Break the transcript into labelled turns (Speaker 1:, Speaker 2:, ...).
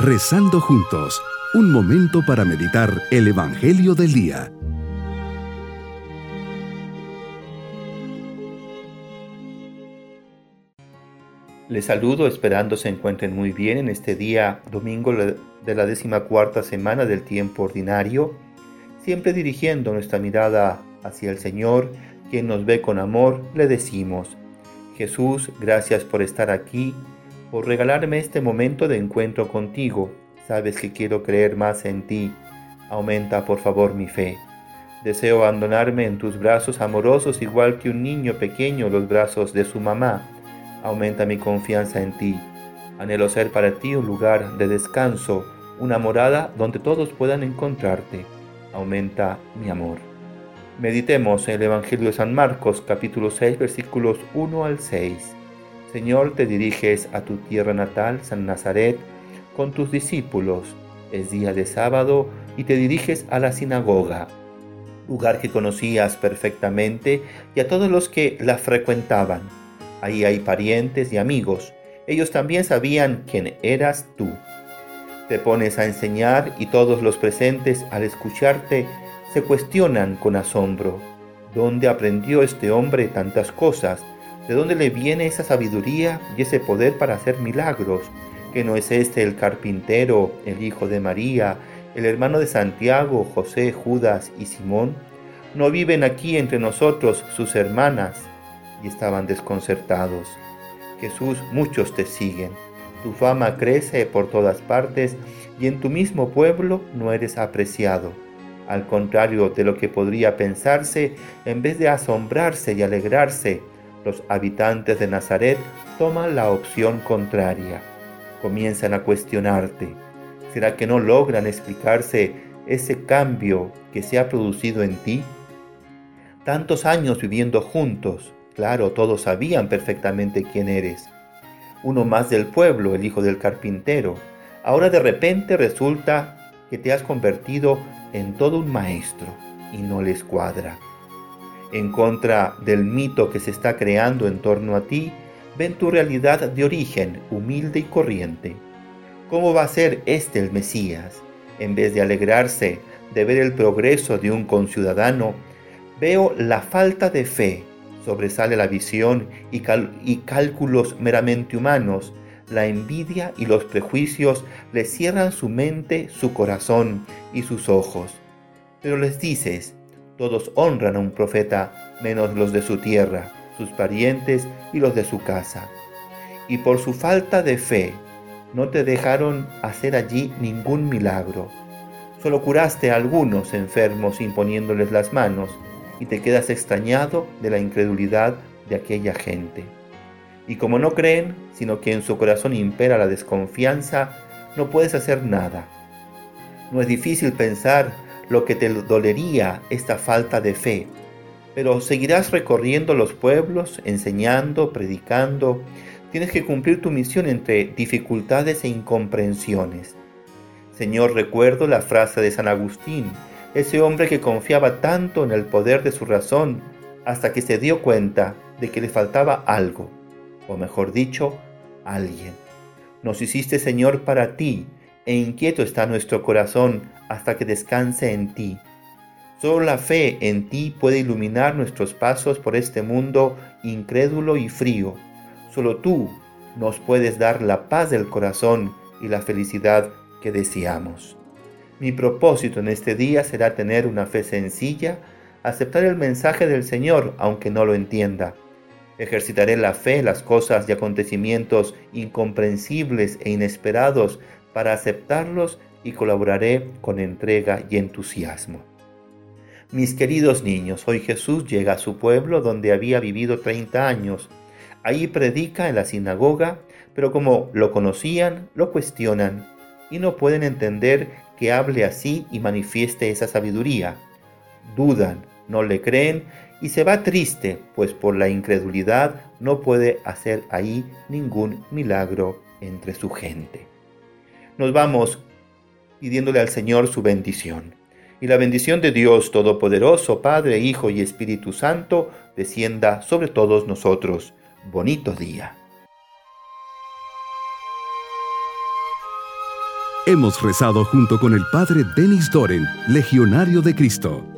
Speaker 1: Rezando juntos, un momento para meditar el Evangelio del Día.
Speaker 2: Les saludo esperando se encuentren muy bien en este día domingo de la décima cuarta semana del tiempo ordinario, siempre dirigiendo nuestra mirada hacia el Señor, quien nos ve con amor, le decimos, Jesús, gracias por estar aquí, por regalarme este momento de encuentro contigo. Sabes que quiero creer más en ti. Aumenta por favor mi fe. Deseo abandonarme en tus brazos amorosos igual que un niño pequeño los brazos de su mamá. Aumenta mi confianza en ti. Anhelo ser para ti un lugar de descanso, una morada donde todos puedan encontrarte. Aumenta mi amor. Meditemos en el Evangelio de San Marcos capítulo 6 versículos 1 al 6. Señor, te diriges a tu tierra natal, San Nazaret, con tus discípulos. Es día de sábado y te diriges a la sinagoga, lugar que conocías perfectamente y a todos los que la frecuentaban. Ahí hay parientes y amigos. Ellos también sabían quién eras tú. Te pones a enseñar y todos los presentes al escucharte se cuestionan con asombro. ¿Dónde aprendió este hombre tantas cosas? ¿De dónde le viene esa sabiduría y ese poder para hacer milagros? ¿Que no es este el carpintero, el hijo de María, el hermano de Santiago, José, Judas y Simón? ¿No viven aquí entre nosotros sus hermanas? Y estaban desconcertados. Jesús, muchos te siguen. Tu fama crece por todas partes y en tu mismo pueblo no eres apreciado. Al contrario de lo que podría pensarse, en vez de asombrarse y alegrarse, los habitantes de Nazaret toman la opción contraria. Comienzan a cuestionarte. ¿Será que no logran explicarse ese cambio que se ha producido en ti? Tantos años viviendo juntos, claro, todos sabían perfectamente quién eres. Uno más del pueblo, el hijo del carpintero. Ahora de repente resulta que te has convertido en todo un maestro y no les cuadra. En contra del mito que se está creando en torno a ti, ven tu realidad de origen humilde y corriente. ¿Cómo va a ser este el Mesías? En vez de alegrarse de ver el progreso de un conciudadano, veo la falta de fe, sobresale la visión y, cálculos meramente humanos, la envidia y los prejuicios le cierran su mente, su corazón y sus ojos. Pero les dices, todos honran a un profeta, menos los de su tierra, sus parientes y los de su casa. Y por su falta de fe, no te dejaron hacer allí ningún milagro. Solo curaste a algunos enfermos imponiéndoles las manos, y te quedas extrañado de la incredulidad de aquella gente. Y como no creen, sino que en su corazón impera la desconfianza, no puedes hacer nada. No es difícil pensar lo que te dolería esta falta de fe, pero seguirás recorriendo los pueblos, enseñando, predicando. Tienes que cumplir tu misión entre dificultades e incomprensiones. Señor, recuerdo la frase de San Agustín, ese hombre que confiaba tanto en el poder de su razón hasta que se dio cuenta de que le faltaba algo o mejor dicho, alguien. Nos hiciste Señor para ti, e inquieto está nuestro corazón hasta que descanse en ti. Solo la fe en ti puede iluminar nuestros pasos por este mundo incrédulo y frío. Solo tú nos puedes dar la paz del corazón y la felicidad que deseamos. Mi propósito en este día será tener una fe sencilla, aceptar el mensaje del Señor aunque no lo entienda Ejercitaré la fe en las cosas y acontecimientos incomprensibles e inesperados para aceptarlos y colaboraré con entrega y entusiasmo. Mis queridos niños, hoy Jesús llega a su pueblo donde había vivido 30 años. Ahí predica en la sinagoga, pero como lo conocían, lo cuestionan y no pueden entender que hable así y manifieste esa sabiduría. Dudan, no le creen y se va triste, pues por la incredulidad no puede hacer ahí ningún milagro entre su gente. Nos vamos pidiéndole al Señor su bendición. Y la bendición de Dios Todopoderoso, Padre, Hijo y Espíritu Santo, descienda sobre todos nosotros. Bonito día.
Speaker 1: Hemos rezado junto con el Padre Denis Doren, Legionario de Cristo.